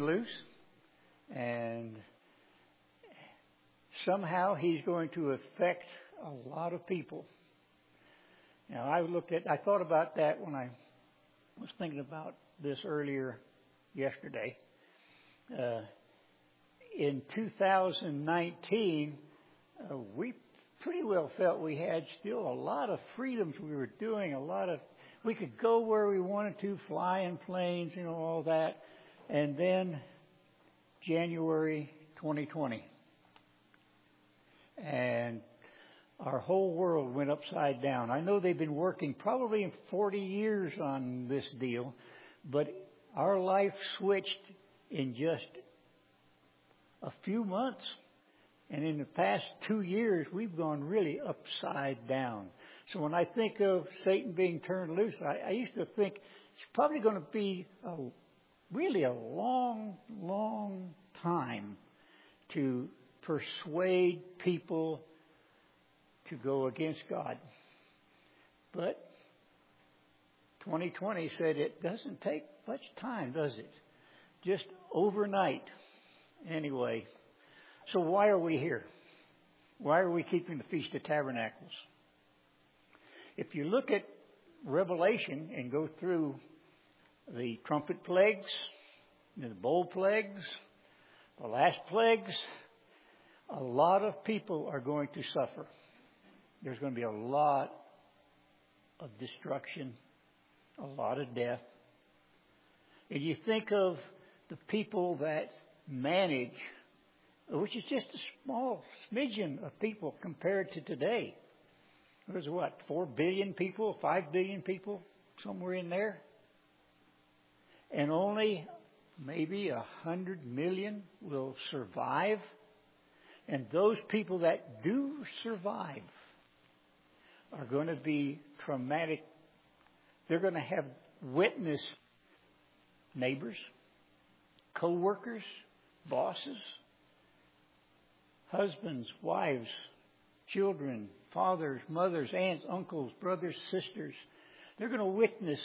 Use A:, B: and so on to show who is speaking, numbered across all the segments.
A: loose, and somehow he's going to affect a lot of people. Now, I looked at, I thought about that when I was thinking about this earlier yesterday. Uh, in 2019, uh, we pretty well felt we had still a lot of freedoms we were doing, a lot of, we could go where we wanted to, fly in planes, you know, all that. And then January 2020. And our whole world went upside down. I know they've been working probably 40 years on this deal, but our life switched in just a few months. And in the past two years, we've gone really upside down. So when I think of Satan being turned loose, I, I used to think it's probably going to be a, really a long, long time to persuade people to go against God. But 2020 said it doesn't take much time, does it? Just overnight. Anyway, so why are we here? Why are we keeping the Feast of Tabernacles? If you look at Revelation and go through the trumpet plagues, the bowl plagues, the last plagues, a lot of people are going to suffer. There's going to be a lot of destruction, a lot of death. And you think of the people that manage, which is just a small smidgen of people compared to today. There's what, 4 billion people, 5 billion people, somewhere in there? And only maybe a hundred million will survive. And those people that do survive are going to be traumatic. They're going to have witness neighbors, co-workers, bosses, husbands, wives, children, fathers, mothers, aunts, uncles, brothers, sisters. They're going to witness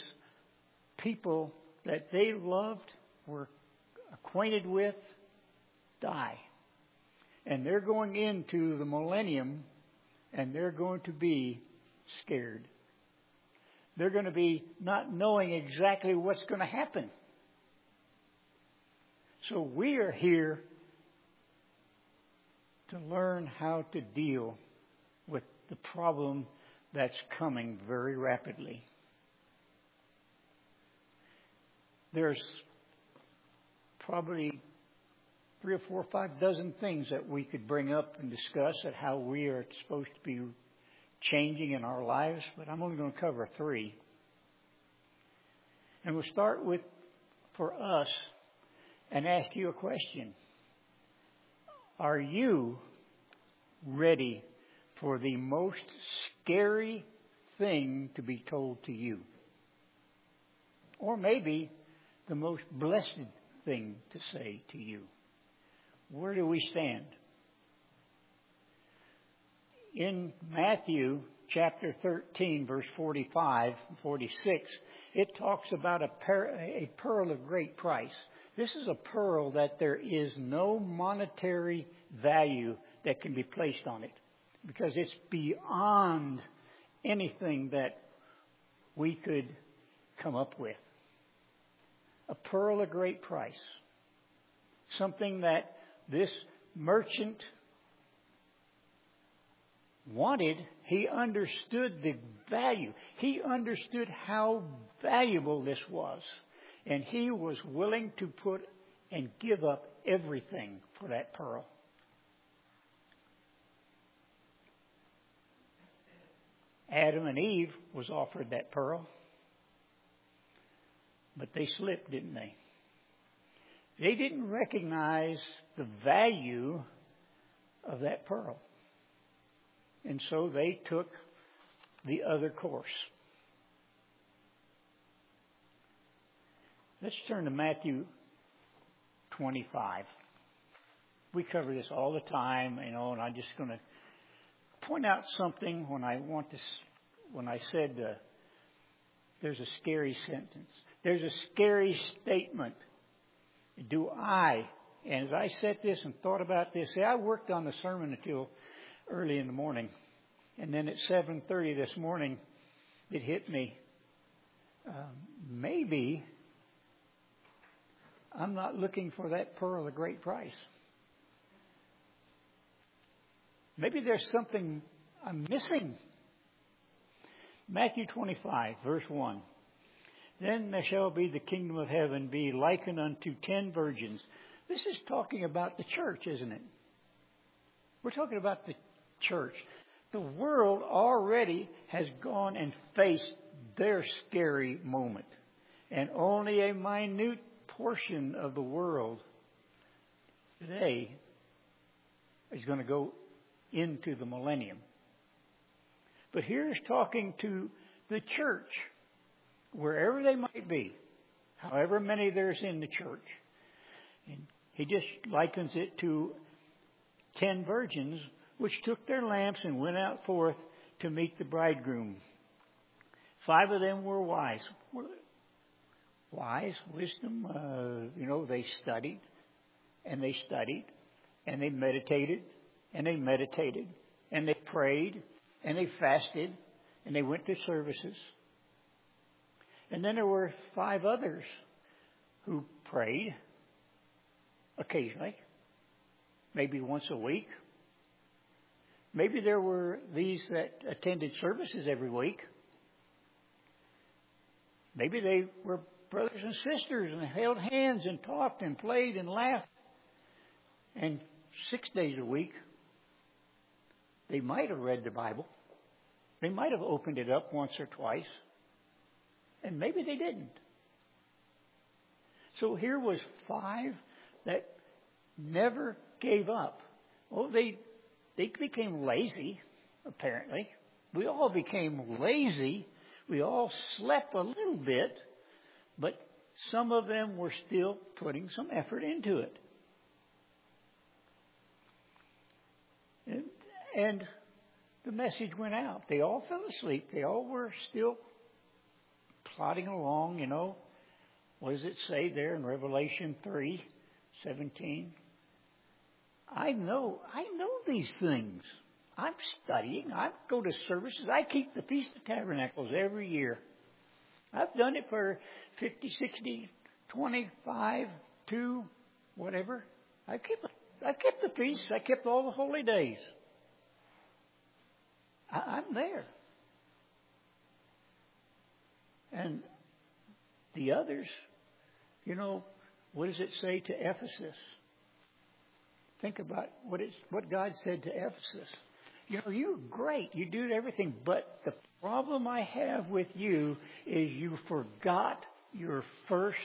A: people that they loved were acquainted with die. And they're going into the millennium and they're going to be scared. They're going to be not knowing exactly what's going to happen. So we are here to learn how to deal with the problem that's coming very rapidly. There's probably three or four or five dozen things that we could bring up and discuss at how we are supposed to be changing in our lives, but I'm only going to cover three. And we'll start with for us and ask you a question. Are you ready for the most scary thing to be told to you? Or maybe the most blessed thing to say to you. Where do we stand? In Matthew chapter 13, verse 45 and 46, it talks about a, per- a pearl of great price. This is a pearl that there is no monetary value that can be placed on it because it's beyond anything that we could come up with a pearl of great price. Something that this merchant wanted. He understood the value. He understood how valuable this was. And he was willing to put and give up everything for that pearl. Adam and Eve was offered that pearl. But they slipped, didn't they? They didn't recognize the value of that pearl. And so they took the other course. Let's turn to Matthew 25. We cover this all the time, you know, and I'm just going to point out something when I want to, when I said uh, there's a scary sentence. There's a scary statement Do I, and as I set this and thought about this, see, I worked on the sermon until early in the morning. And then at 7.30 this morning, it hit me. Uh, maybe I'm not looking for that pearl of great price. Maybe there's something I'm missing. Matthew 25, verse 1. Then there shall be the kingdom of heaven be likened unto ten virgins. This is talking about the church, isn't it? We're talking about the church. The world already has gone and faced their scary moment. And only a minute portion of the world today is going to go into the millennium. But here's talking to the church, wherever they might be, however many there's in the church. And he just likens it to ten virgins which took their lamps and went out forth to meet the bridegroom. Five of them were wise. Wise, wisdom, uh, you know, they studied and they studied and they meditated and they meditated and they prayed and they fasted and they went to services. And then there were five others who prayed occasionally, maybe once a week, Maybe there were these that attended services every week. Maybe they were brothers and sisters and held hands and talked and played and laughed. And six days a week, they might have read the Bible. They might have opened it up once or twice. And maybe they didn't. So here was five that never gave up. Well, they they became lazy, apparently. We all became lazy. We all slept a little bit, but some of them were still putting some effort into it. And, and the message went out. They all fell asleep. They all were still plodding along, you know. What does it say there in Revelation 3 17? I know, I know these things. I'm studying. I go to services. I keep the Feast of Tabernacles every year. I've done it for 50, 60, 25, 2, whatever. I keep I kept the feast. I kept all the holy days. I, I'm there. And the others, you know, what does it say to Ephesus? Think about what it's, what God said to Ephesus. You know, you're great. You do everything, but the problem I have with you is you forgot your first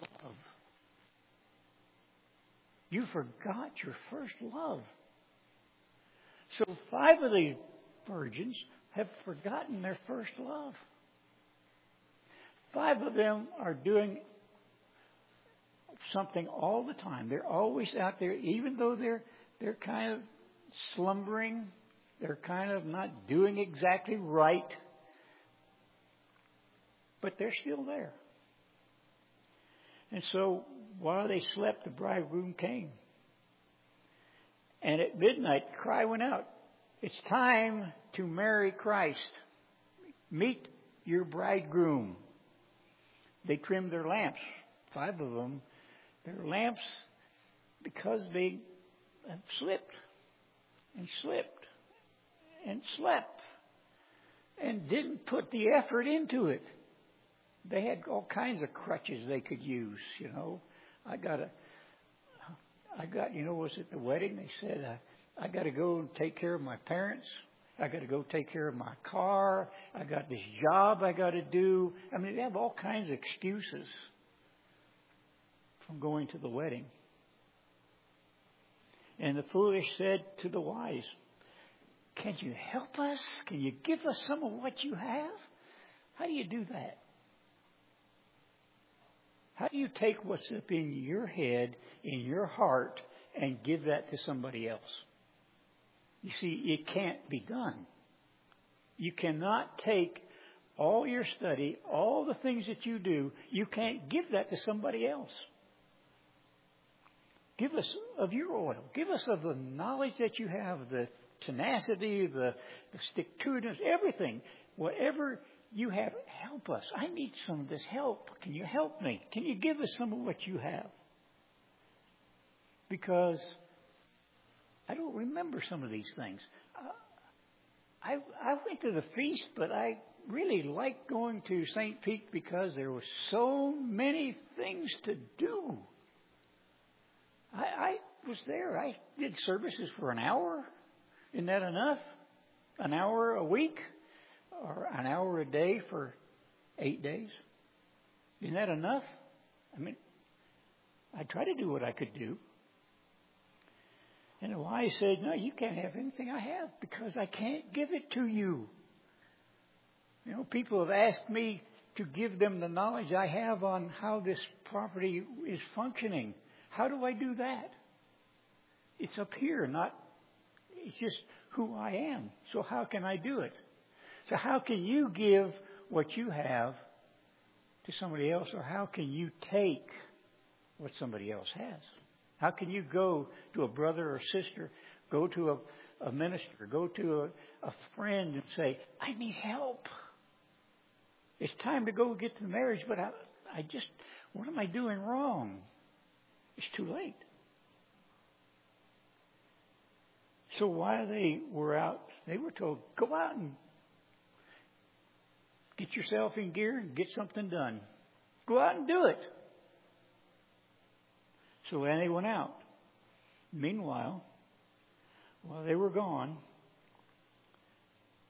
A: love. You forgot your first love. So five of these virgins have forgotten their first love. Five of them are doing something all the time. They're always out there, even though they're they're kind of slumbering, they're kind of not doing exactly right, but they're still there. And so while they slept, the bridegroom came. And at midnight, the cry went out. It's time to marry Christ. Meet your bridegroom. They trimmed their lamps, five of them, their lamps because they slipped and slipped and slept and didn't put the effort into it. They had all kinds of crutches they could use, you know. I got a, I got, you know, was at the wedding? They said, uh, I got to go and take care of my parents. I got to go take care of my car. I got this job I got to do. I mean, they have all kinds of excuses from going to the wedding. And the foolish said to the wise, Can you help us? Can you give us some of what you have? How do you do that? How do you take what's up in your head, in your heart, and give that to somebody else? You see, it can't be done. You cannot take all your study, all the things that you do, you can't give that to somebody else. Give us of your oil. Give us of the knowledge that you have, the tenacity, the, the stick to itness, everything. Whatever you have, help us. I need some of this help. Can you help me? Can you give us some of what you have? Because I don't remember some of these things. Uh, I I went to the feast, but I really liked going to St. Pete because there were so many things to do. I, I was there. I did services for an hour. Isn't that enough? An hour a week? Or an hour a day for eight days? Isn't that enough? I mean, I tried to do what I could do. And wise said, No, you can't have anything I have because I can't give it to you. You know, people have asked me to give them the knowledge I have on how this property is functioning. How do I do that? It's up here, not, it's just who I am. So how can I do it? So how can you give what you have to somebody else, or how can you take what somebody else has? How can you go to a brother or sister, go to a, a minister, go to a, a friend and say, I need help. It's time to go get to the marriage, but I, I just, what am I doing wrong? It's too late. So while they were out, they were told, go out and get yourself in gear and get something done. Go out and do it. So they went out, meanwhile, while they were gone,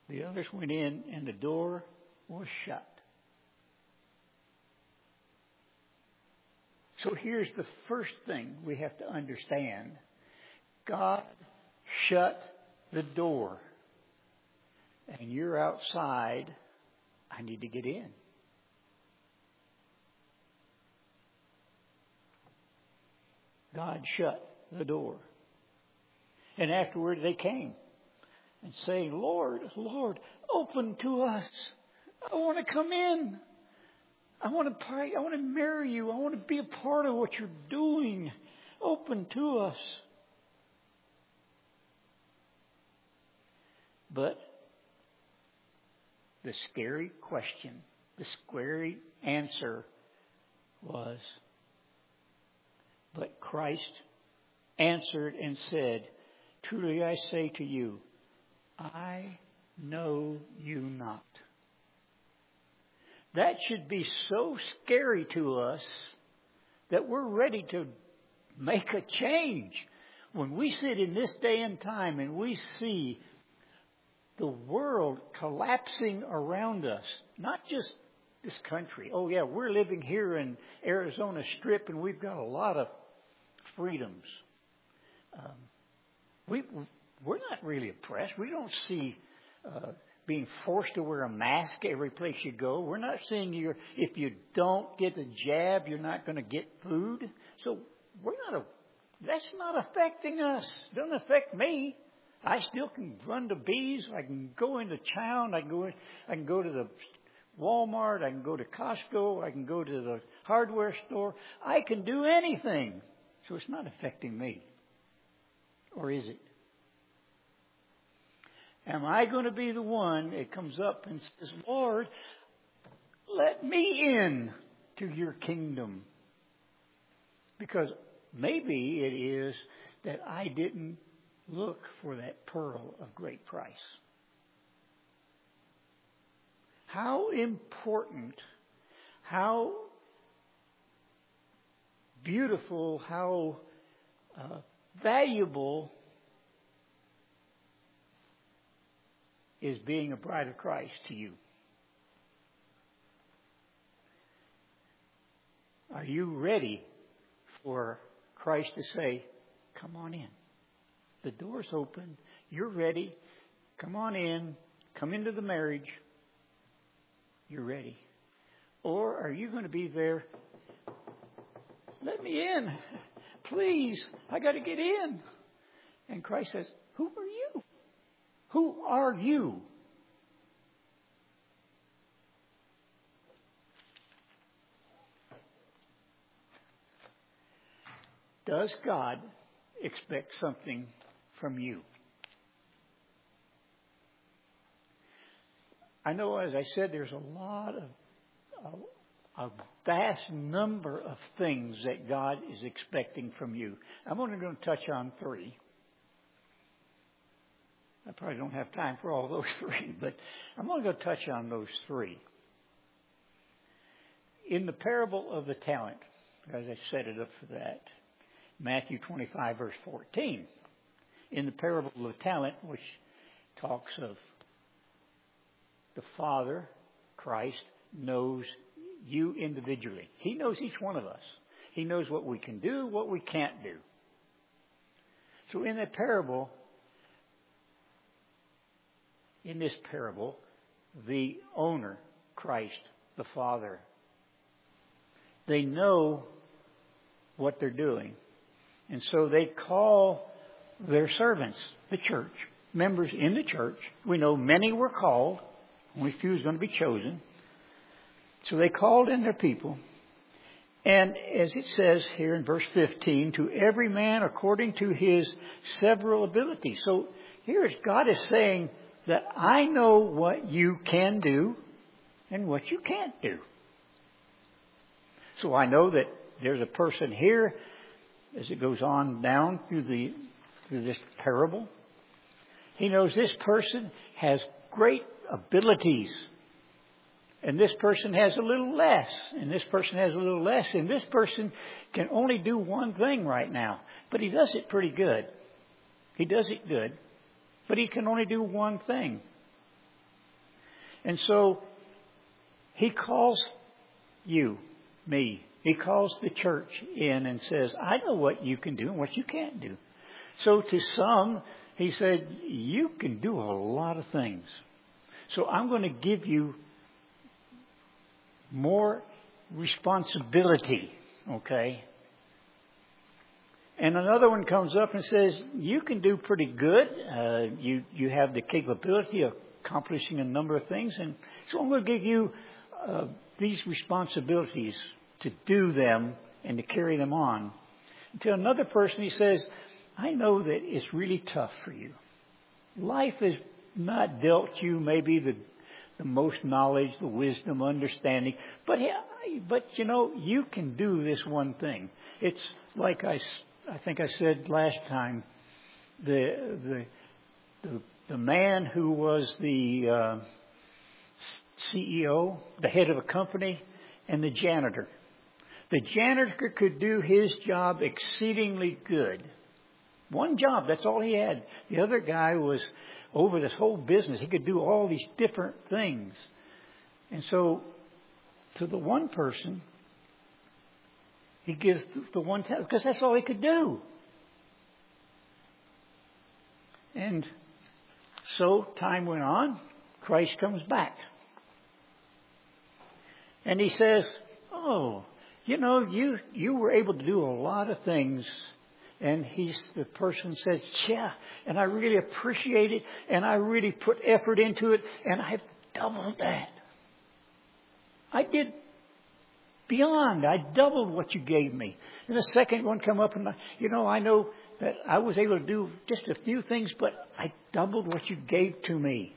A: the others went in and the door was shut. So here's the first thing we have to understand God shut the door, and you're outside. I need to get in. God shut the door. And afterward they came and saying, Lord, Lord, open to us. I want to come in. I want to pray. I want to marry you. I want to be a part of what you're doing. Open to us. But the scary question, the scary answer was, but Christ answered and said, Truly I say to you, I know you not. That should be so scary to us that we're ready to make a change. When we sit in this day and time and we see the world collapsing around us, not just this country. Oh yeah, we're living here in Arizona Strip and we've got a lot of freedoms. Um, we we're not really oppressed. We don't see uh, being forced to wear a mask every place you go. We're not seeing you if you don't get the jab, you're not going to get food. So we're not a, that's not affecting us. It doesn't affect me. I still can run to bees. I can go into town. I can go. I can go to the Walmart. I can go to Costco. I can go to the hardware store. I can do anything. So it's not affecting me. Or is it? Am I going to be the one that comes up and says, Lord, let me in to your kingdom? Because maybe it is that I didn't look for that pearl of great price. How important, how beautiful, how uh, valuable is being a bride of Christ to you? Are you ready for Christ to say, Come on in? The door's open. You're ready. Come on in. Come into the marriage. You're ready. Or are you going to be there? Let me in. Please. I got to get in. And Christ says, Who are you? Who are you? Does God expect something from you? I know, as I said, there's a lot of, vast number of things that God is expecting from you. I'm only going to touch on three. I probably don't have time for all those three, but I'm only going to touch on those three. In the parable of the talent, as I set it up for that, Matthew 25, verse 14, in the parable of the talent, which talks of the Father, Christ, knows you individually. He knows each one of us. He knows what we can do, what we can't do. So in that parable, in this parable, the owner, Christ, the Father, they know what they're doing. And so they call their servants, the church, members in the church. We know many were called, only few is going to be chosen. So they called in their people. And as it says here in verse 15, to every man according to his several abilities. So here God is saying that I know what you can do and what you can't do. So I know that there's a person here as it goes on down through the through this parable. He knows this person has great abilities. And this person has a little less, and this person has a little less, and this person can only do one thing right now. But he does it pretty good. He does it good, but he can only do one thing. And so he calls you, me, he calls the church in and says, I know what you can do and what you can't do. So to some, he said, You can do a lot of things. So I'm going to give you more responsibility, okay? And another one comes up and says, "You can do pretty good. Uh, you you have the capability of accomplishing a number of things, and so I'm going to give you uh, these responsibilities to do them and to carry them on." To another person, he says, "I know that it's really tough for you. Life has not dealt you maybe the the most knowledge, the wisdom, understanding. But but you know, you can do this one thing. It's like I, I think I said last time, the the the, the man who was the uh, CEO, the head of a company, and the janitor. The janitor could do his job exceedingly good. One job, that's all he had. The other guy was over this whole business. He could do all these different things. And so, to the one person, he gives the one talent because that's all he could do. And so time went on. Christ comes back. And he says, Oh, you know, you, you were able to do a lot of things and he's, the person says, yeah, and I really appreciate it, and I really put effort into it, and I've doubled that. I did beyond. I doubled what you gave me. And the second one come up and, I, you know, I know that I was able to do just a few things, but I doubled what you gave to me.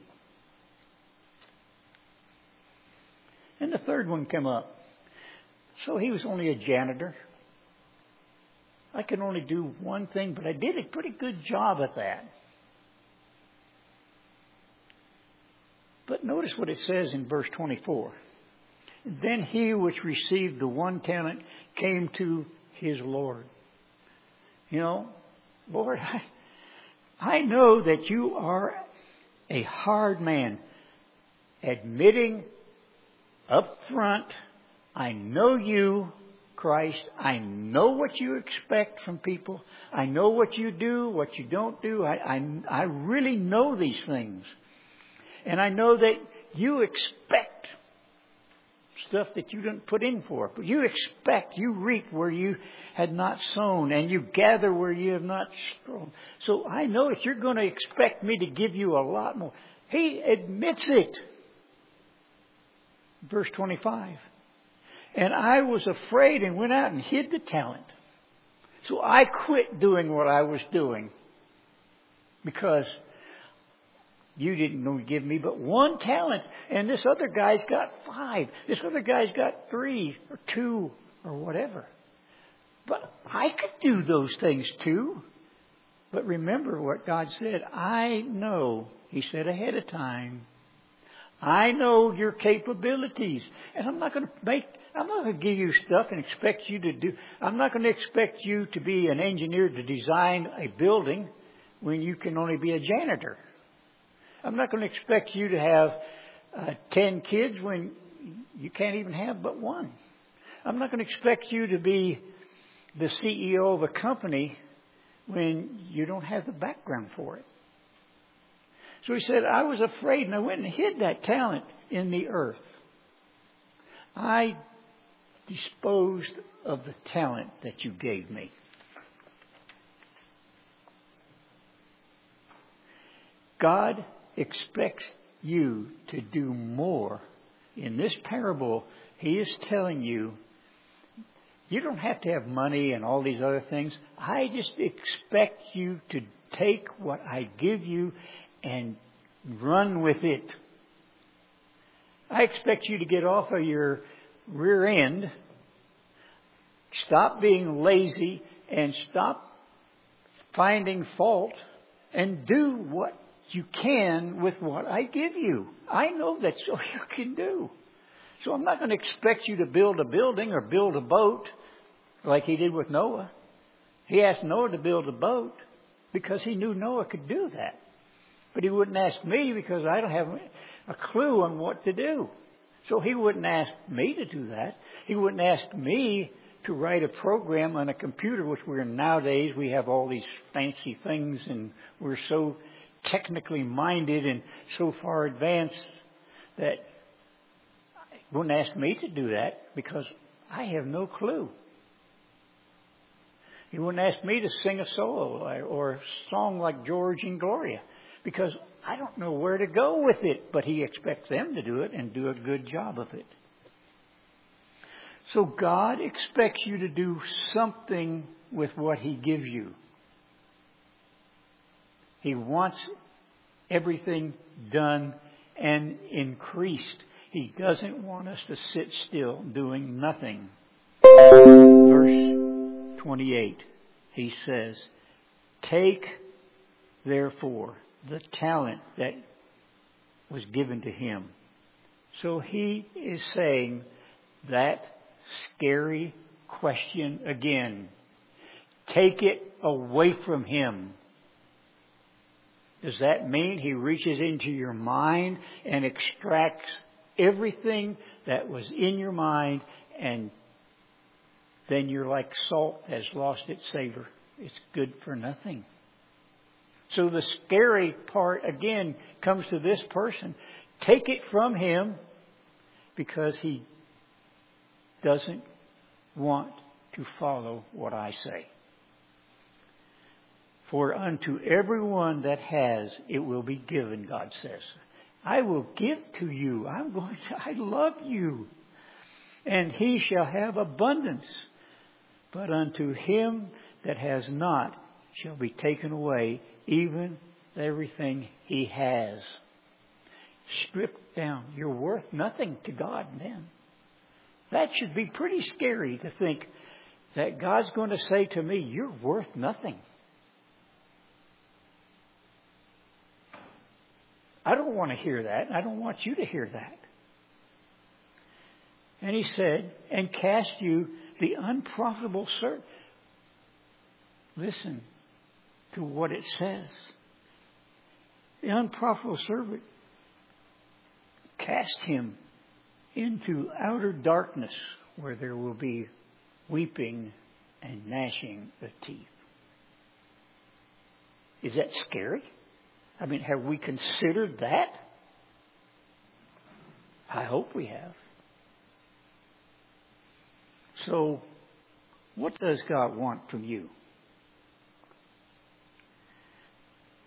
A: And the third one came up. So he was only a janitor. I can only do one thing, but I did a pretty good job at that. But notice what it says in verse 24. Then he which received the one talent came to his Lord. You know, Lord, I, I know that you are a hard man, admitting up front, I know you Christ. I know what you expect from people. I know what you do, what you don't do. I, I, I really know these things. And I know that you expect stuff that you didn't put in for. But you expect, you reap where you had not sown, and you gather where you have not sown. So I know that you're going to expect me to give you a lot more. He admits it. Verse 25. And I was afraid and went out and hid the talent. So I quit doing what I was doing because you didn't give me but one talent, and this other guy's got five. This other guy's got three or two or whatever. But I could do those things too. But remember what God said. I know, He said ahead of time, I know your capabilities. And I'm not going to make, I'm not going to give you stuff and expect you to do, I'm not going to expect you to be an engineer to design a building when you can only be a janitor. I'm not going to expect you to have uh, 10 kids when you can't even have but one. I'm not going to expect you to be the CEO of a company when you don't have the background for it. So he said, I was afraid and I went and hid that talent in the earth. I disposed of the talent that you gave me. God expects you to do more. In this parable, he is telling you, you don't have to have money and all these other things. I just expect you to take what I give you and run with it. I expect you to get off of your rear end, stop being lazy, and stop finding fault and do what you can with what I give you. I know that's all you can do. So I'm not going to expect you to build a building or build a boat like he did with Noah. He asked Noah to build a boat because he knew Noah could do that. But he wouldn't ask me because I don't have a clue on what to do. So he wouldn't ask me to do that. He wouldn't ask me to write a program on a computer, which we're nowadays, we have all these fancy things and we're so technically minded and so far advanced that he wouldn't ask me to do that because I have no clue. He wouldn't ask me to sing a solo or a song like George and Gloria because I don't know where to go with it, but he expects them to do it and do a good job of it. So God expects you to do something with what he gives you. He wants everything done and increased. He doesn't want us to sit still doing nothing. Verse 28, he says, Take therefore the talent that was given to him. So he is saying that scary question again. Take it away from him. Does that mean he reaches into your mind and extracts everything that was in your mind and then you're like salt has lost its savor? It's good for nothing. So the scary part again comes to this person. Take it from him because he doesn't want to follow what I say. For unto everyone that has, it will be given, God says. I will give to you. I'm going to, I love you. And he shall have abundance. But unto him that has not shall be taken away even everything he has. Stripped down. You're worth nothing to God then. That should be pretty scary to think that God's going to say to me, You're worth nothing. I don't want to hear that. I don't want you to hear that. And he said, and cast you the unprofitable servant. Listen to what it says. The unprofitable servant cast him into outer darkness where there will be weeping and gnashing of teeth. Is that scary? I mean, have we considered that? I hope we have. So, what does God want from you?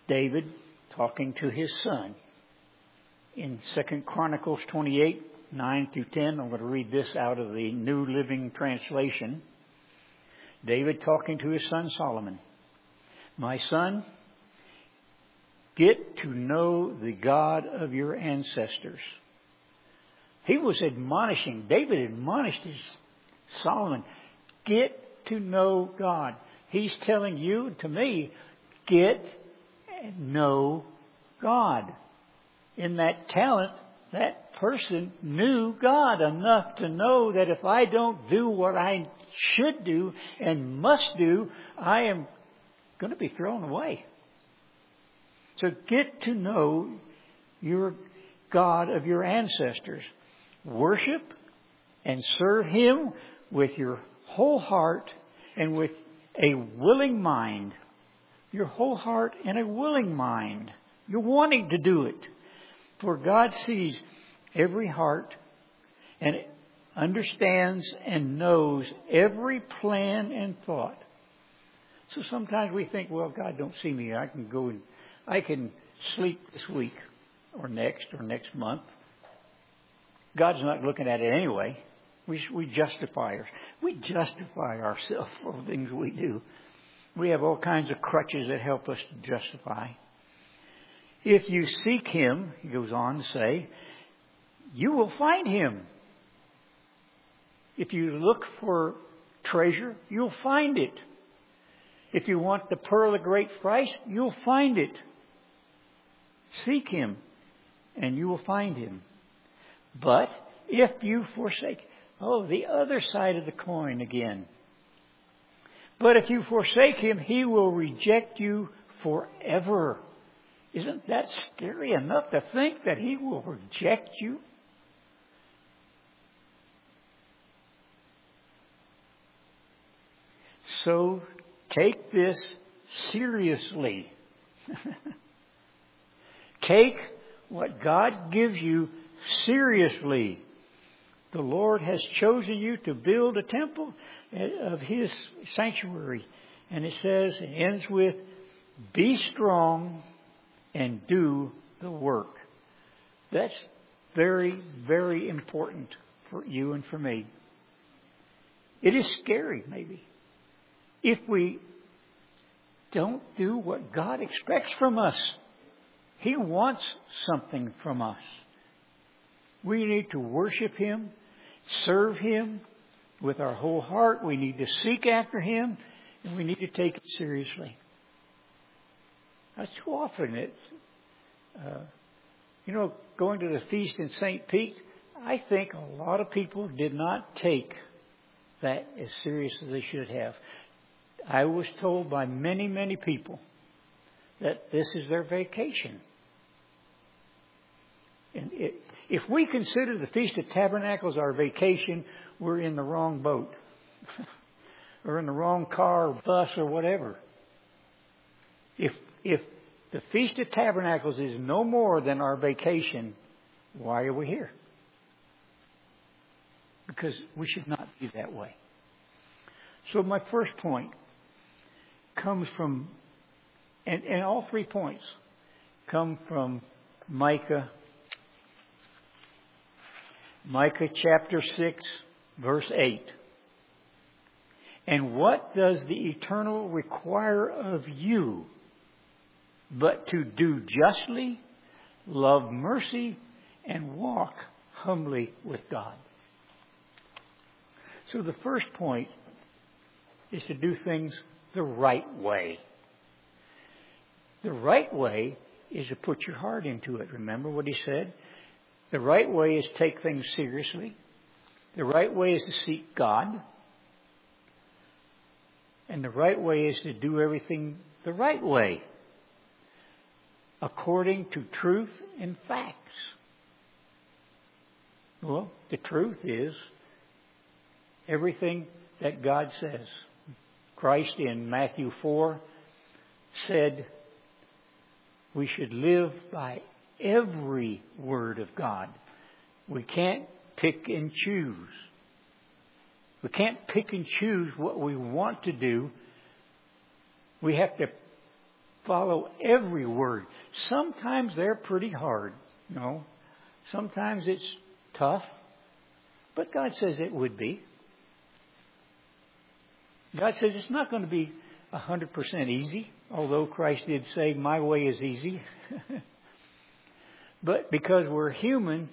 A: David talking to his son in 2 Chronicles 28, 9 through 10. I'm going to read this out of the New Living Translation. David talking to his son Solomon. My son, get to know the God of your ancestors. He was admonishing, David admonished his Solomon, get to know God. He's telling you to me, get know God. In that talent, that person knew God enough to know that if I don't do what I should do and must do, I am going to be thrown away. So get to know your God of your ancestors. Worship and serve Him with your whole heart and with a willing mind. Your whole heart and a willing mind. You're wanting to do it. For God sees every heart and understands and knows every plan and thought. So sometimes we think, well, God don't see me. I can go and I can sleep this week or next or next month. God's not looking at it anyway. We, we justify we justify ourselves for things we do. We have all kinds of crutches that help us to justify. If you seek Him, he goes on to say, you will find Him. If you look for treasure, you'll find it. If you want the pearl of great price, you'll find it. Seek Him, and you will find Him. But if you forsake, oh, the other side of the coin again. But if you forsake Him, He will reject you forever. Isn't that scary enough to think that He will reject you? So take this seriously. take what God gives you seriously. The Lord has chosen you to build a temple of His sanctuary. And it says, it ends with, be strong and do the work. That's very, very important for you and for me. It is scary, maybe, if we don't do what God expects from us. He wants something from us. We need to worship Him, serve Him with our whole heart. We need to seek after Him, and we need to take it seriously. Now, too often it's, uh, you know, going to the feast in St. Pete, I think a lot of people did not take that as serious as they should have. I was told by many, many people that this is their vacation. And it, if we consider the Feast of Tabernacles our vacation, we're in the wrong boat. or in the wrong car or bus or whatever. If, if the Feast of Tabernacles is no more than our vacation, why are we here? Because we should not be that way. So my first point comes from, and, and all three points come from Micah Micah chapter 6, verse 8. And what does the eternal require of you but to do justly, love mercy, and walk humbly with God? So the first point is to do things the right way. The right way is to put your heart into it. Remember what he said? The right way is take things seriously. The right way is to seek God. And the right way is to do everything the right way, according to truth and facts. Well, the truth is everything that God says. Christ in Matthew 4 said we should live by every word of God. We can't pick and choose. We can't pick and choose what we want to do. We have to follow every word. Sometimes they're pretty hard, you know. Sometimes it's tough. But God says it would be. God says it's not going to be 100% easy, although Christ did say, My way is easy. but because we're human,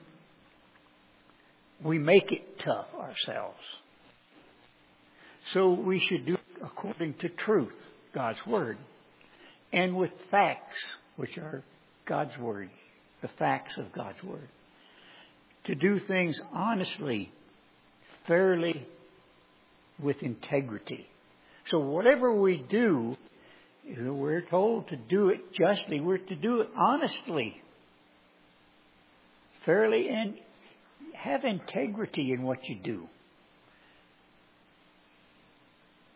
A: we make it tough ourselves. So we should do it according to truth, God's Word, and with facts, which are God's Word, the facts of God's Word. To do things honestly, fairly, with integrity. So whatever we do, we're told to do it justly. We're to do it honestly, fairly, and have integrity in what you do.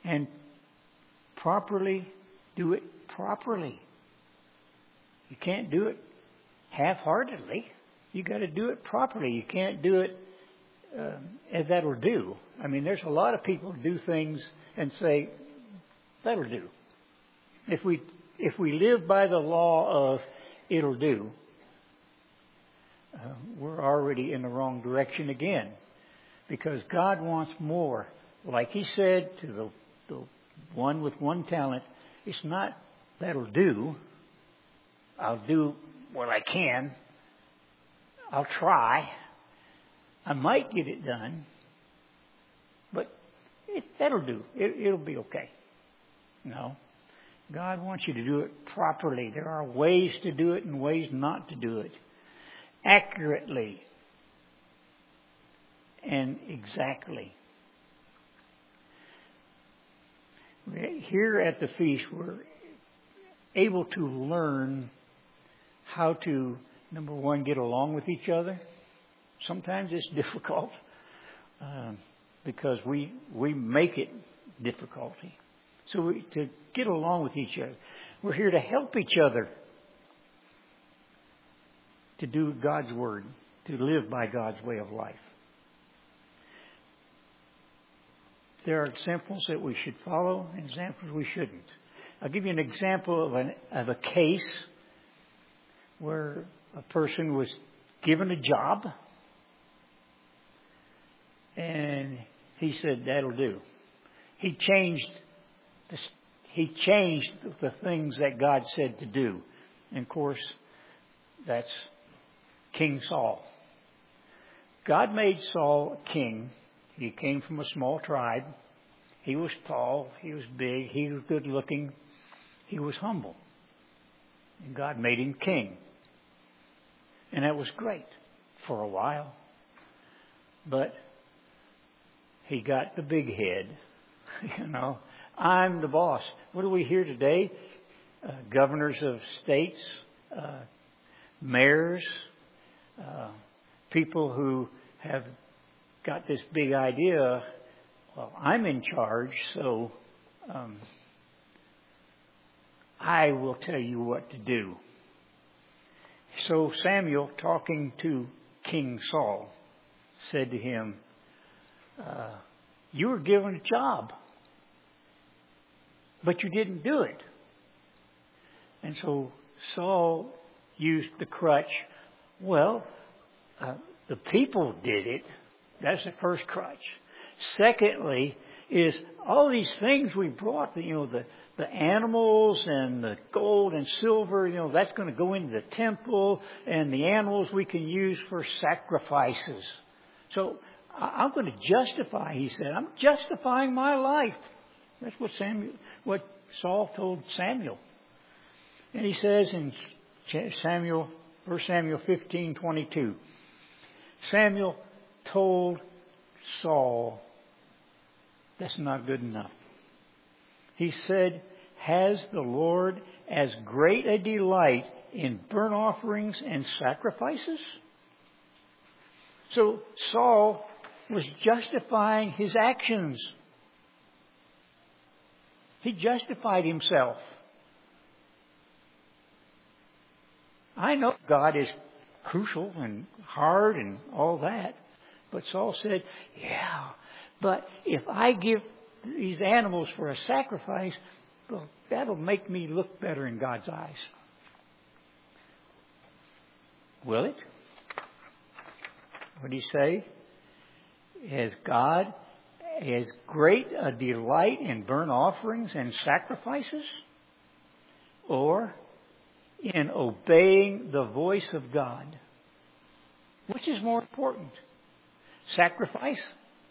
A: And properly, do it properly. You can't do it half-heartedly. You got to do it properly. You can't do it uh, as that'll do. I mean, there's a lot of people who do things and say that'll do. If we if we live by the law of it'll do, uh, we're already in the wrong direction again, because God wants more. Like He said to the, the one with one talent, it's not that'll do. I'll do what I can. I'll try. I might get it done, but it, that'll do. It, it'll be okay. No. God wants you to do it properly. There are ways to do it and ways not to do it. Accurately and exactly. Here at the feast, we're able to learn how to, number one, get along with each other. Sometimes it's difficult uh, because we we make it difficulty. So we, to get along with each other, we're here to help each other to do God's word, to live by God's way of life. There are examples that we should follow and examples we shouldn't. I'll give you an example of, an, of a case where a person was given a job and he said, that'll do. He changed the, he changed the things that God said to do. And of course, that's King Saul. God made Saul king he came from a small tribe. He was tall. He was big. He was good looking. He was humble. And God made him king. And that was great for a while. But he got the big head. You know, I'm the boss. What do we hear today? Uh, governors of states, uh, mayors, uh, people who have got this big idea well, I'm in charge, so um, I will tell you what to do. So Samuel, talking to King Saul, said to him, uh, You were given a job, but you didn't do it. And so Saul used the crutch. Well, uh, the people did it. That's the first crutch. Secondly, is all these things we brought, you know, the, the animals and the gold and silver, you know, that's going to go into the temple and the animals we can use for sacrifices. So I'm going to justify, he said, I'm justifying my life. That's what Samuel, what Saul told Samuel. And he says in Samuel, 1 Samuel 15:22, Samuel told Saul, that's not good enough. He said, Has the Lord as great a delight in burnt offerings and sacrifices? So Saul was justifying his actions. He justified himself. I know God is crucial and hard and all that. But Saul said, Yeah, but if I give these animals for a sacrifice, well, that'll make me look better in God's eyes. Will it? What do you say? Has God as great a delight in burnt offerings and sacrifices, or in obeying the voice of God? Which is more important? Sacrifice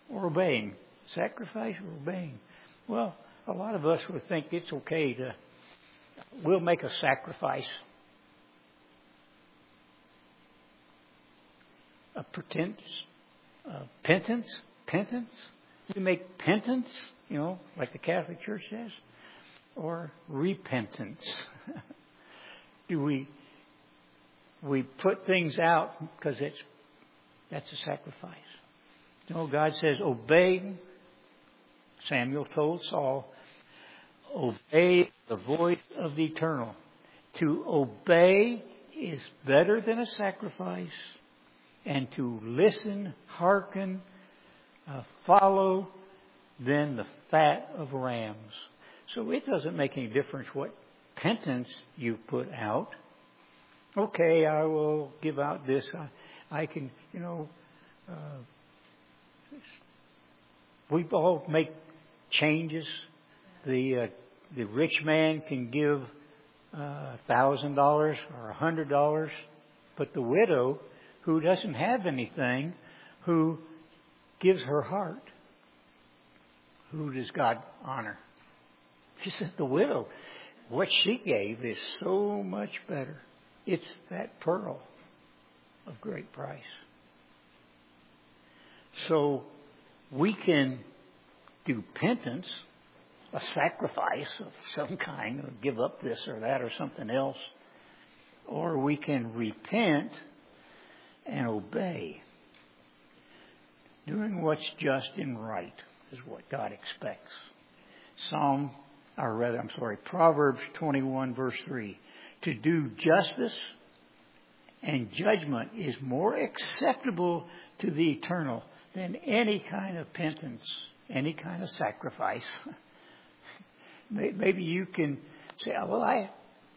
A: or obeying? Sacrifice or obeying? Well, a lot of us would think it's okay to, we'll make a sacrifice. A pretense, a penance, penance. We make penance, you know, like the Catholic Church says, or repentance. Do we we put things out because it's that's a sacrifice. Know, God says, obey. Samuel told Saul, obey the voice of the eternal. To obey is better than a sacrifice, and to listen, hearken, uh, follow than the fat of rams. So it doesn't make any difference what penance you put out. Okay, I will give out this. I, I can, you know, uh, we all make changes. The uh, the rich man can give uh, a thousand dollars or a hundred dollars, but the widow who doesn't have anything, who gives her heart, who does God honor? She said, the widow. What she gave is so much better. It's that pearl of great price. So we can do penance, a sacrifice of some kind, or give up this or that or something else, or we can repent and obey. Doing what's just and right is what God expects. Psalm or rather, I'm sorry, Proverbs 21 verse 3. To do justice and judgment is more acceptable to the eternal than any kind of penance, any kind of sacrifice. Maybe you can say, oh, well, I,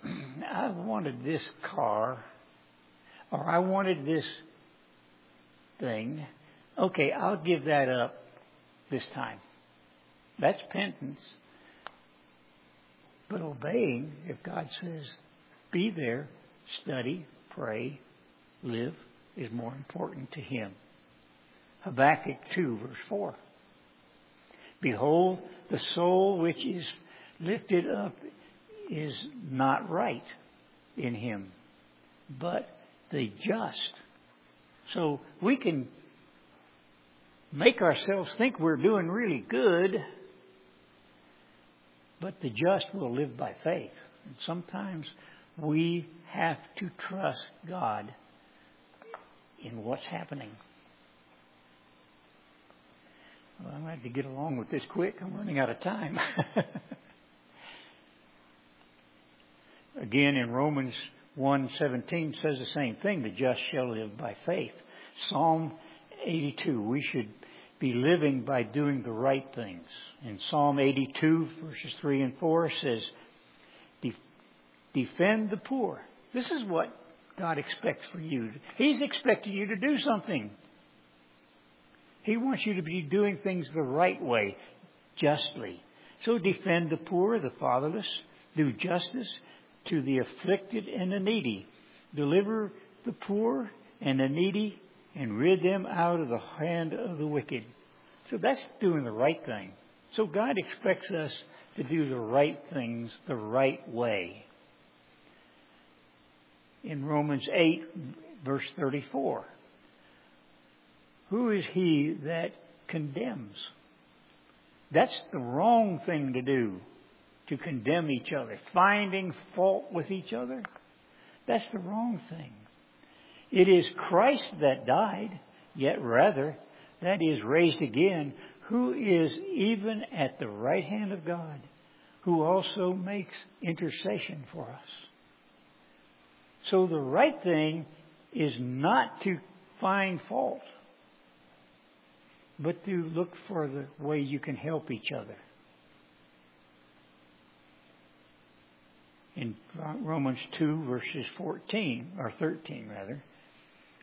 A: I wanted this car, or I wanted this thing. Okay, I'll give that up this time. That's penance. But obeying, if God says, be there, study, pray, live, is more important to him. Habakkuk 2, verse 4. Behold, the soul which is lifted up is not right in him, but the just. So we can make ourselves think we're doing really good but the just will live by faith. And sometimes we have to trust God in what's happening. Well, I'm going to get along with this quick. I'm running out of time. Again, in Romans 1:17 says the same thing: "The just shall live by faith." Psalm 82. We should be living by doing the right things. In Psalm 82, verses 3 and 4 says, Defend the poor. This is what God expects for you. He's expecting you to do something. He wants you to be doing things the right way, justly. So defend the poor, the fatherless, do justice to the afflicted and the needy. Deliver the poor and the needy and rid them out of the hand of the wicked. So that's doing the right thing. So God expects us to do the right things the right way. In Romans 8, verse 34, who is he that condemns? That's the wrong thing to do, to condemn each other. Finding fault with each other, that's the wrong thing. It is Christ that died, yet rather, that is raised again, who is even at the right hand of God, who also makes intercession for us. So the right thing is not to find fault, but to look for the way you can help each other. In Romans 2 verses 14, or 13 rather,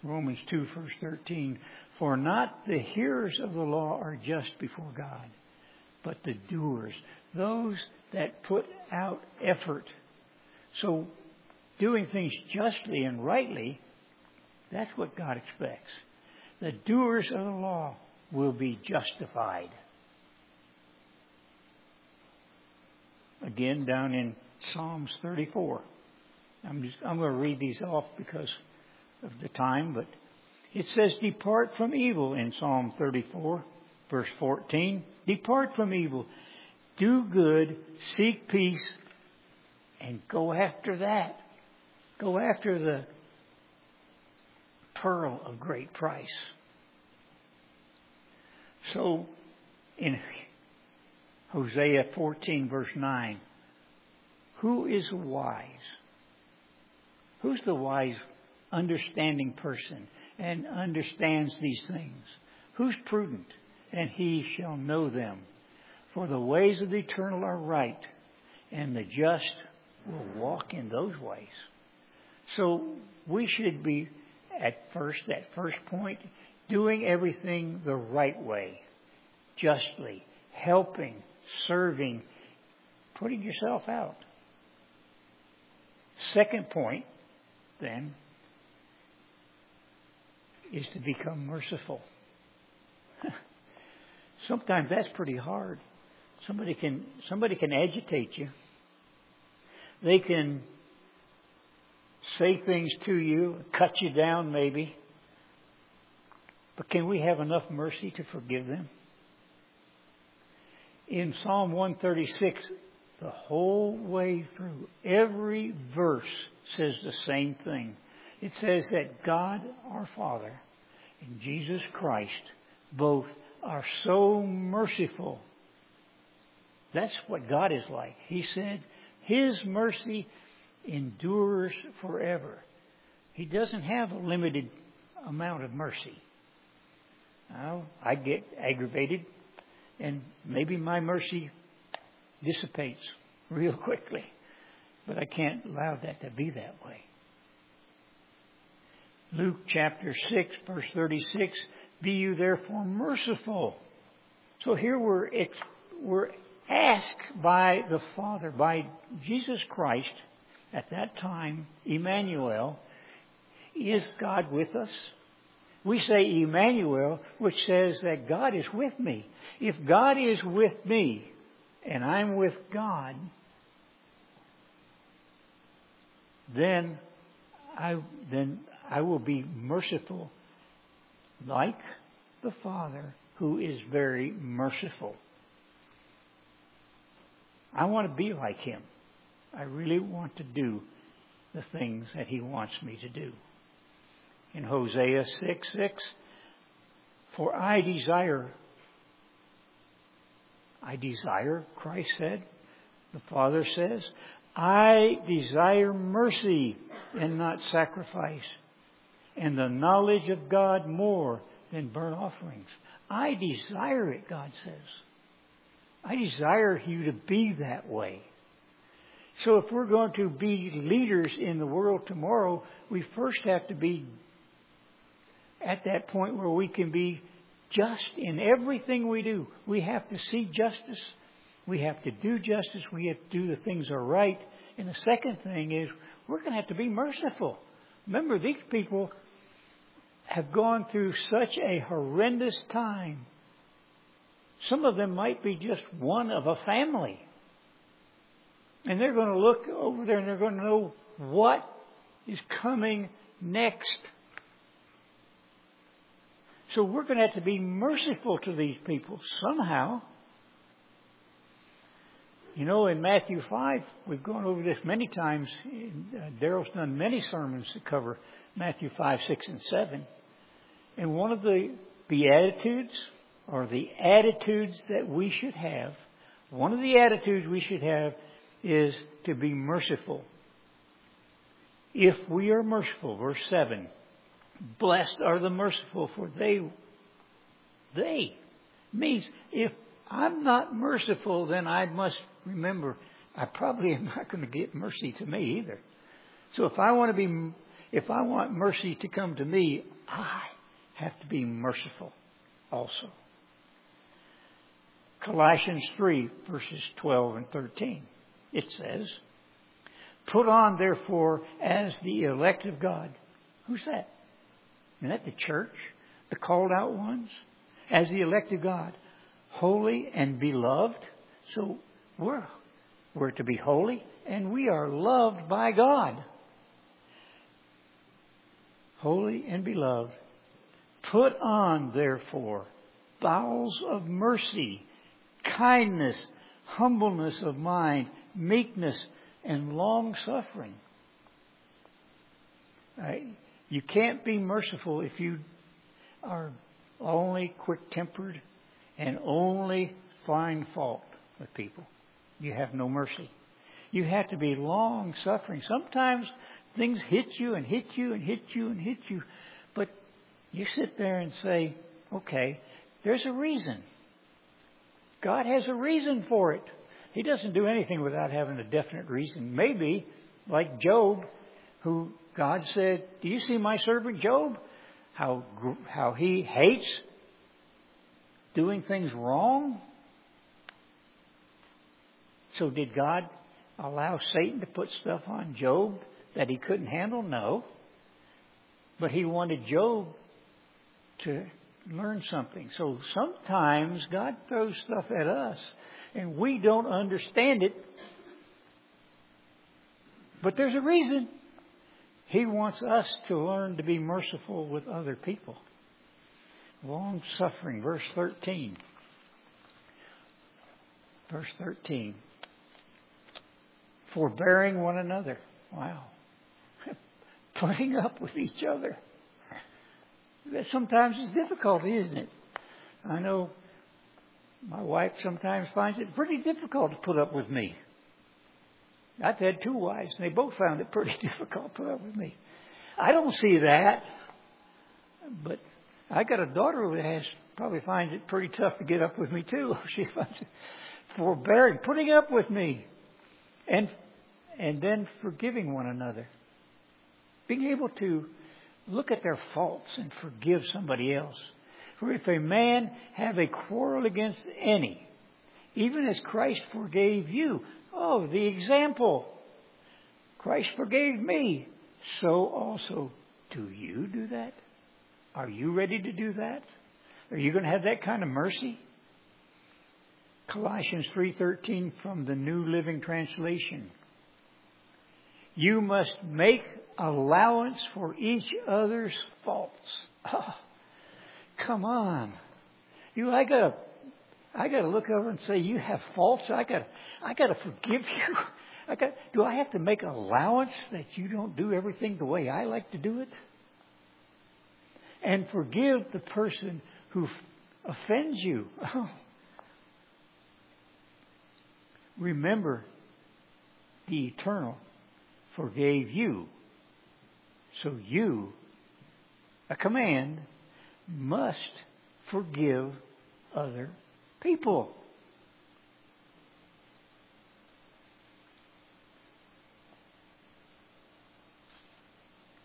A: Romans 2 verse 13, For not the hearers of the law are just before God, but the doers, those that put out effort. So, doing things justly and rightly, that's what God expects. The doers of the law will be justified. Again, down in Psalms 34. I'm, just, I'm going to read these off because of the time, but it says, Depart from evil in Psalm 34, verse 14. Depart from evil. Do good, seek peace, and go after that. Go after the pearl of great price. So, in Hosea 14, verse 9, who is wise? Who's the wise, understanding person and understands these things? Who's prudent? And he shall know them. For the ways of the eternal are right, and the just will walk in those ways. So we should be at first, that first point, doing everything the right way, justly, helping, serving, putting yourself out. Second point, then, is to become merciful. Sometimes that's pretty hard. Somebody can somebody can agitate you. They can say things to you, cut you down maybe. But can we have enough mercy to forgive them? In Psalm 136, the whole way through, every verse says the same thing. It says that God our Father and Jesus Christ both are so merciful. That's what God is like. He said, His mercy endures forever. He doesn't have a limited amount of mercy. Now, I get aggravated, and maybe my mercy dissipates real quickly. But I can't allow that to be that way. Luke chapter 6, verse 36 Be you therefore merciful. So here we're, we're asked by the Father, by Jesus Christ, at that time, Emmanuel, is God with us? We say Emmanuel, which says that God is with me. If God is with me and I'm with God, then I, then I will be merciful like the Father who is very merciful. I want to be like Him. I really want to do the things that He wants me to do. In Hosea 6 6, for I desire, I desire, Christ said, the Father says, I desire mercy and not sacrifice, and the knowledge of God more than burnt offerings. I desire it, God says. I desire you to be that way. So if we're going to be leaders in the world tomorrow, we first have to be at that point where we can be just in everything we do. We have to see justice. We have to do justice. We have to do the things that are right. And the second thing is we're going to have to be merciful. Remember, these people have gone through such a horrendous time. Some of them might be just one of a family. And they're going to look over there and they're going to know what is coming next. So we're going to have to be merciful to these people somehow. You know, in Matthew 5, we've gone over this many times. Uh, Daryl's done many sermons to cover Matthew 5, 6, and 7. And one of the Beatitudes, or the attitudes that we should have, one of the attitudes we should have is to be merciful. If we are merciful, verse 7, blessed are the merciful, for they, they means if I'm not merciful, then I must remember I probably am not going to get mercy to me either. So if I want to be, if I want mercy to come to me, I have to be merciful also. Colossians 3 verses 12 and 13. It says, Put on therefore as the elect of God. Who's that? Isn't that the church? The called out ones? As the elect of God. Holy and beloved. So we're, we're to be holy and we are loved by God. Holy and beloved. Put on therefore bowels of mercy kindness, humbleness of mind, meekness, and long suffering. You can't be merciful if you are only quick tempered and only find fault with people. You have no mercy. You have to be long suffering. Sometimes things hit you and hit you and hit you and hit you, you sit there and say, okay, there's a reason. God has a reason for it. He doesn't do anything without having a definite reason. Maybe, like Job, who God said, Do you see my servant Job? How, how he hates doing things wrong? So, did God allow Satan to put stuff on Job that he couldn't handle? No. But he wanted Job to learn something. So sometimes God throws stuff at us and we don't understand it. But there's a reason. He wants us to learn to be merciful with other people. Long suffering, verse 13. Verse 13. Forbearing one another. Wow. Putting up with each other sometimes it's difficult, isn't it? I know my wife sometimes finds it pretty difficult to put up with me. I've had two wives, and they both found it pretty difficult to put up with me. I don't see that, but I got a daughter who has probably finds it pretty tough to get up with me too. She finds it forbearing, putting up with me, and and then forgiving one another, being able to look at their faults and forgive somebody else. For if a man have a quarrel against any, even as Christ forgave you, oh, the example. Christ forgave me. So also do you do that? Are you ready to do that? Are you going to have that kind of mercy? Colossians 3:13 from the New Living Translation. You must make allowance for each other's faults. Oh, come on. You, I gotta, I gotta look over and say, you have faults. I gotta, I gotta forgive you. I got, do I have to make an allowance that you don't do everything the way I like to do it? And forgive the person who offends you. Oh. Remember, the eternal forgave you so you, a command, must forgive other people.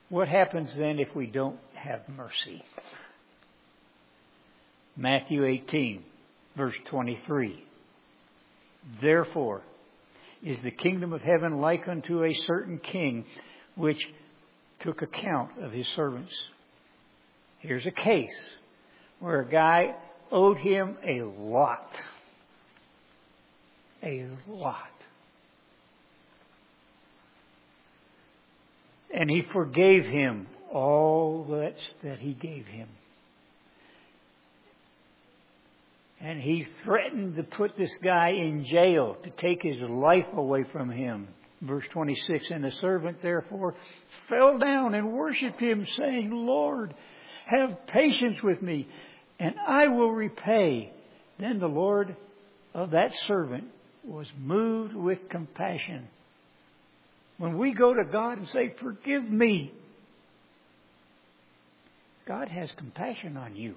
A: What happens then if we don't have mercy? Matthew 18, verse 23. Therefore, is the kingdom of heaven like unto a certain king which took account of his servants. Here's a case where a guy owed him a lot. A lot. And he forgave him all that, that he gave him. And he threatened to put this guy in jail, to take his life away from him. Verse 26, and the servant therefore fell down and worshiped him, saying, Lord, have patience with me, and I will repay. Then the Lord of that servant was moved with compassion. When we go to God and say, Forgive me, God has compassion on you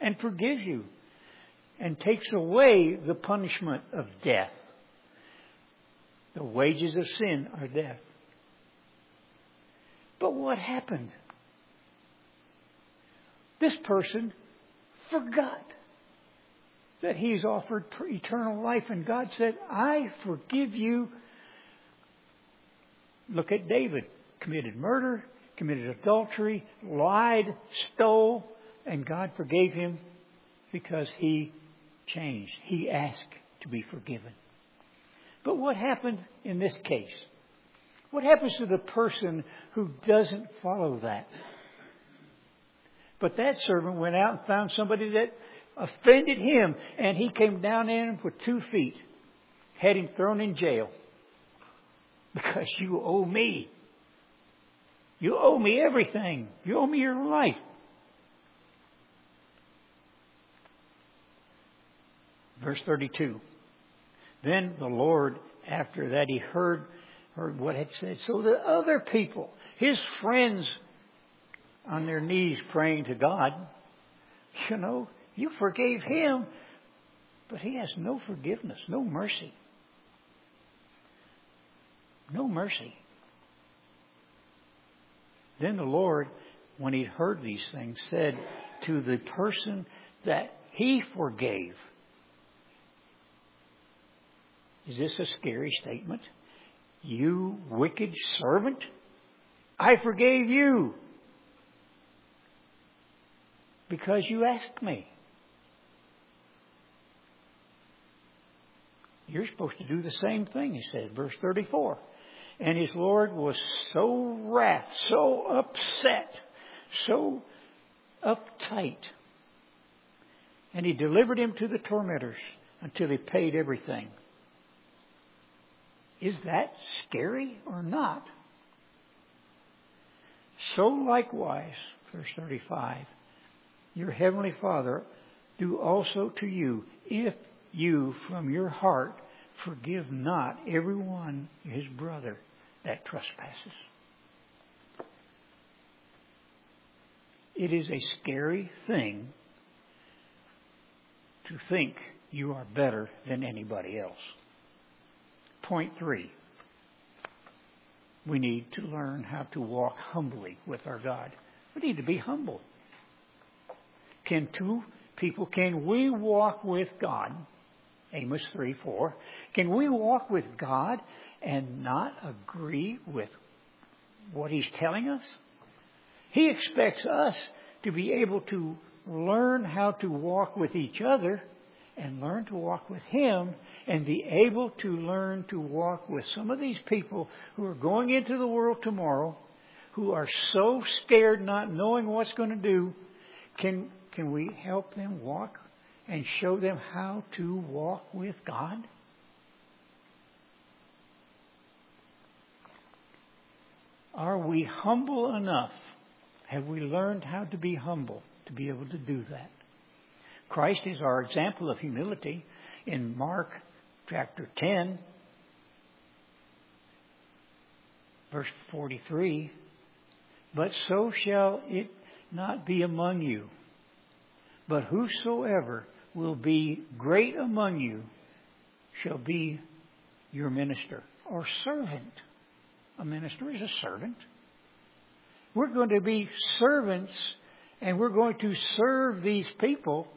A: and forgives you and takes away the punishment of death. The wages of sin are death. But what happened? This person forgot that he's offered eternal life, and God said, I forgive you. Look at David. Committed murder, committed adultery, lied, stole, and God forgave him because he changed. He asked to be forgiven. But what happens in this case? What happens to the person who doesn't follow that? But that servant went out and found somebody that offended him, and he came down in him with two feet, had him thrown in jail. Because you owe me. You owe me everything. You owe me your life. Verse 32. Then the Lord, after that, he heard, heard what had said. So the other people, his friends, on their knees praying to God, you know, you forgave him, but he has no forgiveness, no mercy. No mercy. Then the Lord, when he heard these things, said to the person that he forgave, is this a scary statement? You wicked servant, I forgave you because you asked me. You're supposed to do the same thing, he said, verse 34. And his Lord was so wrath, so upset, so uptight. And he delivered him to the tormentors until he paid everything. Is that scary or not? So likewise, verse 35, your heavenly Father do also to you if you from your heart forgive not every one his brother that trespasses. It is a scary thing to think you are better than anybody else. Point three. We need to learn how to walk humbly with our God. We need to be humble. Can two people, can we walk with God? Amos 3 4. Can we walk with God and not agree with what He's telling us? He expects us to be able to learn how to walk with each other and learn to walk with Him and be able to learn to walk with some of these people who are going into the world tomorrow, who are so scared not knowing what's going to do. Can, can we help them walk and show them how to walk with God? Are we humble enough? Have we learned how to be humble to be able to do that? Christ is our example of humility in Mark chapter 10, verse 43. But so shall it not be among you. But whosoever will be great among you shall be your minister or servant. A minister is a servant. We're going to be servants and we're going to serve these people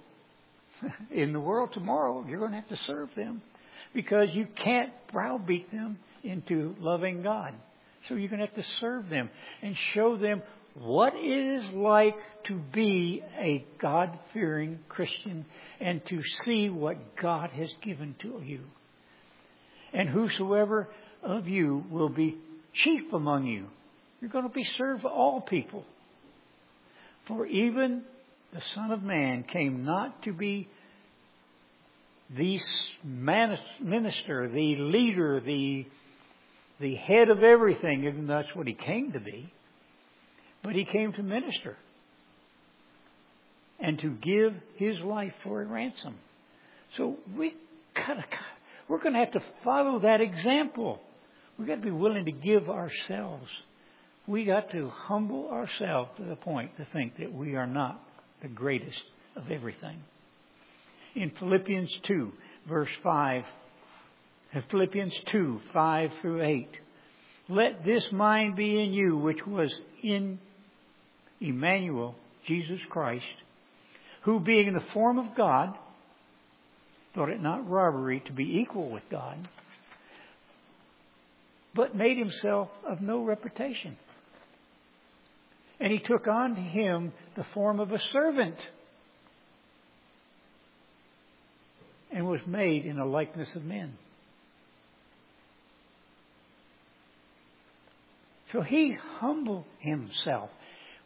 A: in the world tomorrow. You're going to have to serve them because you can't browbeat them into loving God. So you're going to have to serve them and show them what it is like to be a God fearing Christian and to see what God has given to you. And whosoever of you will be chief among you, you're going to be served all people. For even the Son of Man came not to be the minister, the leader, the, the head of everything, even though that's what he came to be. But he came to minister and to give his life for a ransom. So we gotta, we're going to have to follow that example. We've got to be willing to give ourselves. We got to humble ourselves to the point to think that we are not the greatest of everything. In Philippians 2, verse 5, Philippians 2, 5 through 8. Let this mind be in you, which was in Emmanuel Jesus Christ, who being in the form of God, thought it not robbery to be equal with God, but made himself of no reputation. And he took on him the form of a servant and was made in the likeness of men. So he humbled himself.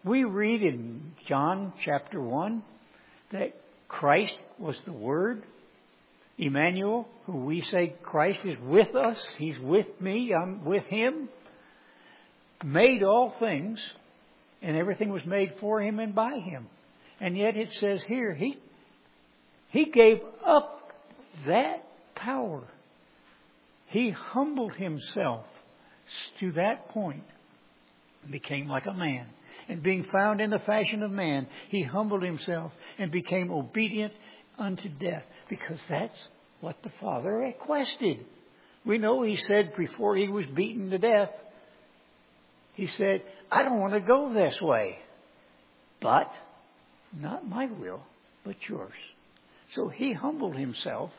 A: We read in John chapter 1 that Christ was the Word. Emmanuel, who we say Christ is with us, He's with me, I'm with Him, made all things, and everything was made for Him and by Him. And yet it says here, He, he gave up that power. He humbled Himself to that point became like a man. And being found in the fashion of man, he humbled himself and became obedient unto death, because that's what the Father requested. We know he said before he was beaten to death, he said, I don't want to go this way, but not my will, but yours. So he humbled himself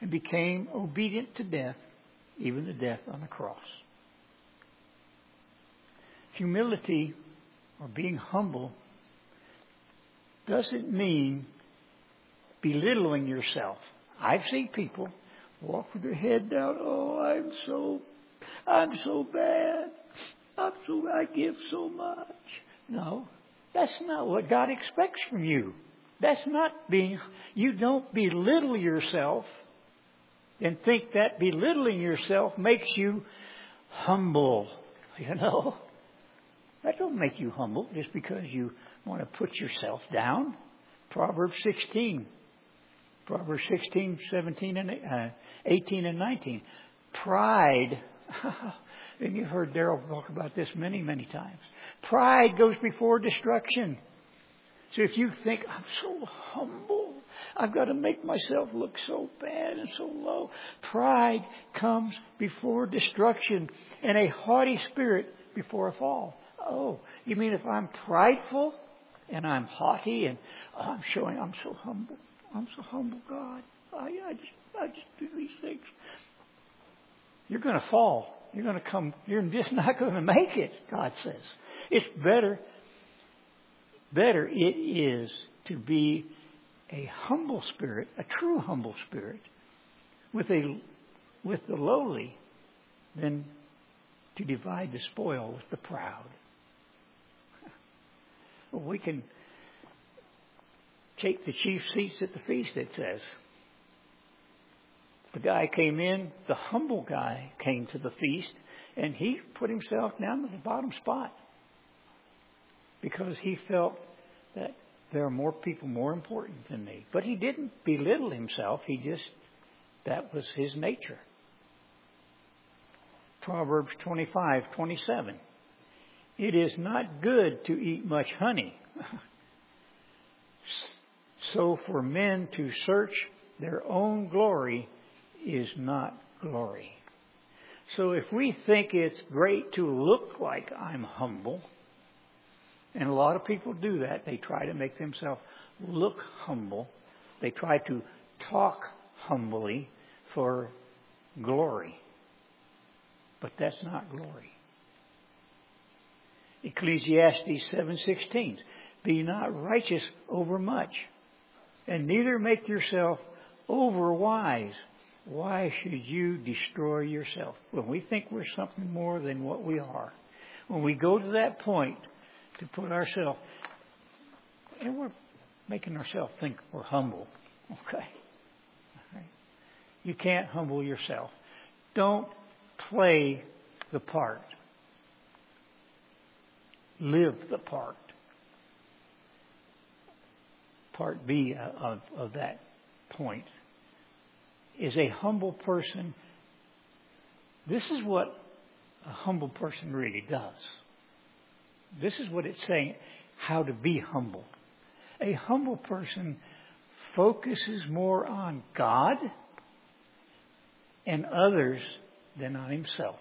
A: and became obedient to death, even the death on the cross. Humility or being humble doesn't mean belittling yourself. I've seen people walk with their head down. Oh, I'm so, I'm so bad. I'm so, I give so much. No, that's not what God expects from you. That's not being, you don't belittle yourself and think that belittling yourself makes you humble. You know, that don't make you humble just because you want to put yourself down. Proverbs 16. Proverbs 16, 17, and uh, 18 and 19. Pride. and you've heard Daryl talk about this many, many times. Pride goes before destruction. So if you think, I'm so humble, I've got to make myself look so bad and so low, pride comes before destruction and a haughty spirit before a fall. Oh, you mean if I'm prideful and I'm haughty and oh, I'm showing I'm so humble. I'm so humble, God. I, I just I just do these things. You're going to fall. You're going to come. You're just not going to make it. God says it's better. Better it is to be a humble spirit, a true humble spirit, with a with the lowly, than to divide the spoil with the proud. We can take the chief seats at the feast, it says. The guy came in, the humble guy came to the feast, and he put himself down at the bottom spot because he felt that there are more people more important than me. But he didn't belittle himself, he just, that was his nature. Proverbs 25, 27. It is not good to eat much honey. so for men to search their own glory is not glory. So if we think it's great to look like I'm humble, and a lot of people do that, they try to make themselves look humble. They try to talk humbly for glory. But that's not glory. Ecclesiastes 7:16. Be not righteous over much, and neither make yourself over wise. Why should you destroy yourself? When we think we're something more than what we are, when we go to that point to put ourselves, and we're making ourselves think we're humble, okay? You can't humble yourself. Don't play the part live the part. Part B of, of that point is a humble person. This is what a humble person really does. This is what it's saying how to be humble. A humble person focuses more on God and others than on himself.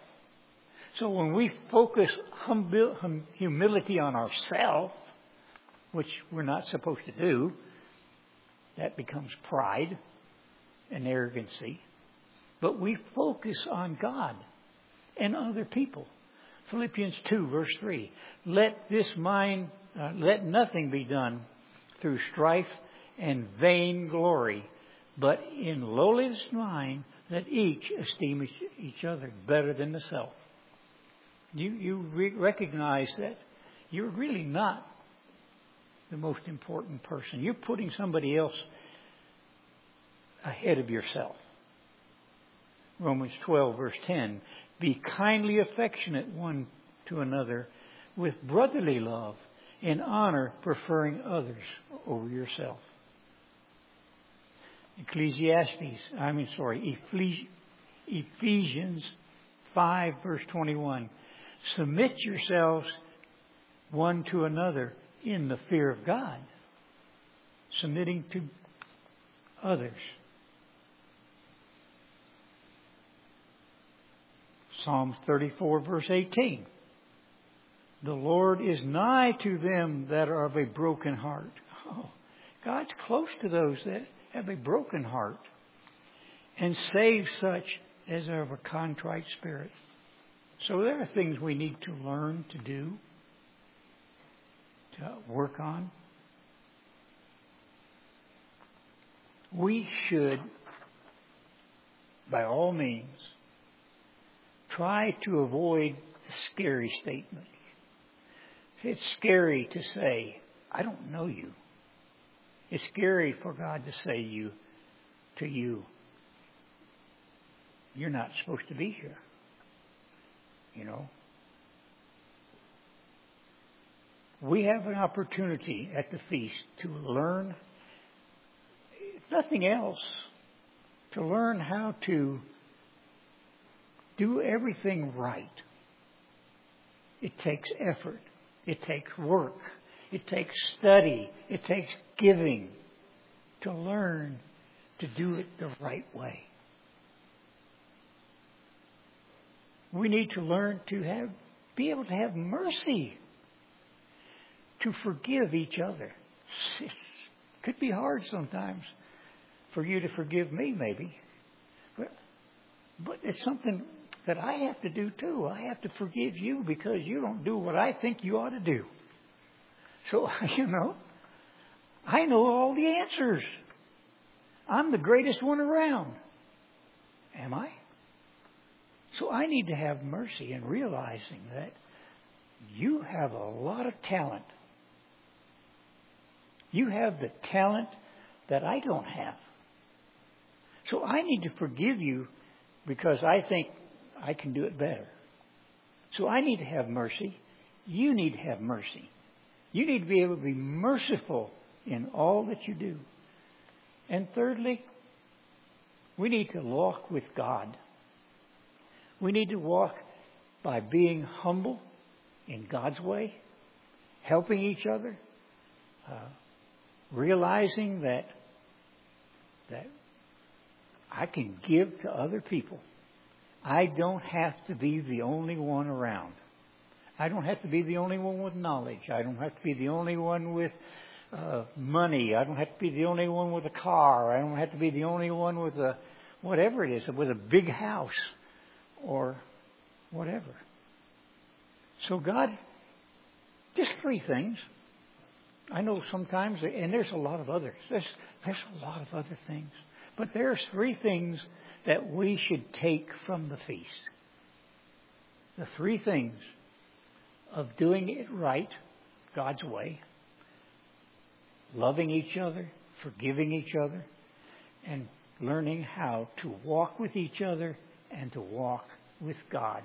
A: So when we focus humility on ourselves, which we're not supposed to do. That becomes pride and arrogancy. But we focus on God and other people. Philippians 2 verse 3. Let this mind, uh, let nothing be done through strife and vain glory, but in lowliness of mind, let each esteem each other better than the self. You, you re- recognize that you're really not the most important person. You're putting somebody else ahead of yourself. Romans 12, verse 10. Be kindly affectionate one to another with brotherly love, in honor, preferring others over yourself. Ecclesiastes, I mean, sorry, Ephesians 5, verse 21. Submit yourselves one to another in the fear of God, submitting to others. Psalm 34, verse 18. The Lord is nigh to them that are of a broken heart. Oh, God's close to those that have a broken heart and save such as are of a contrite spirit. So there are things we need to learn to do, to work on. We should, by all means, try to avoid the scary statements. It's scary to say, I don't know you. It's scary for God to say you to you, you're not supposed to be here. You know? We have an opportunity at the feast to learn, if nothing else, to learn how to do everything right. It takes effort. It takes work. It takes study. It takes giving to learn to do it the right way. We need to learn to have, be able to have mercy, to forgive each other. It could be hard sometimes for you to forgive me, maybe. But, but it's something that I have to do too. I have to forgive you because you don't do what I think you ought to do. So, you know, I know all the answers. I'm the greatest one around. Am I? So I need to have mercy in realizing that you have a lot of talent. You have the talent that I don't have. So I need to forgive you because I think I can do it better. So I need to have mercy. You need to have mercy. You need to be able to be merciful in all that you do. And thirdly, we need to walk with God. We need to walk by being humble in God's way, helping each other, uh, realizing that that I can give to other people. I don't have to be the only one around. I don't have to be the only one with knowledge. I don't have to be the only one with uh, money. I don't have to be the only one with a car. I don't have to be the only one with a whatever it is, with a big house or whatever. So God, just three things. I know sometimes, and there's a lot of others. There's, there's a lot of other things. But there's three things that we should take from the feast. The three things of doing it right, God's way, loving each other, forgiving each other, and learning how to walk with each other and to walk with God.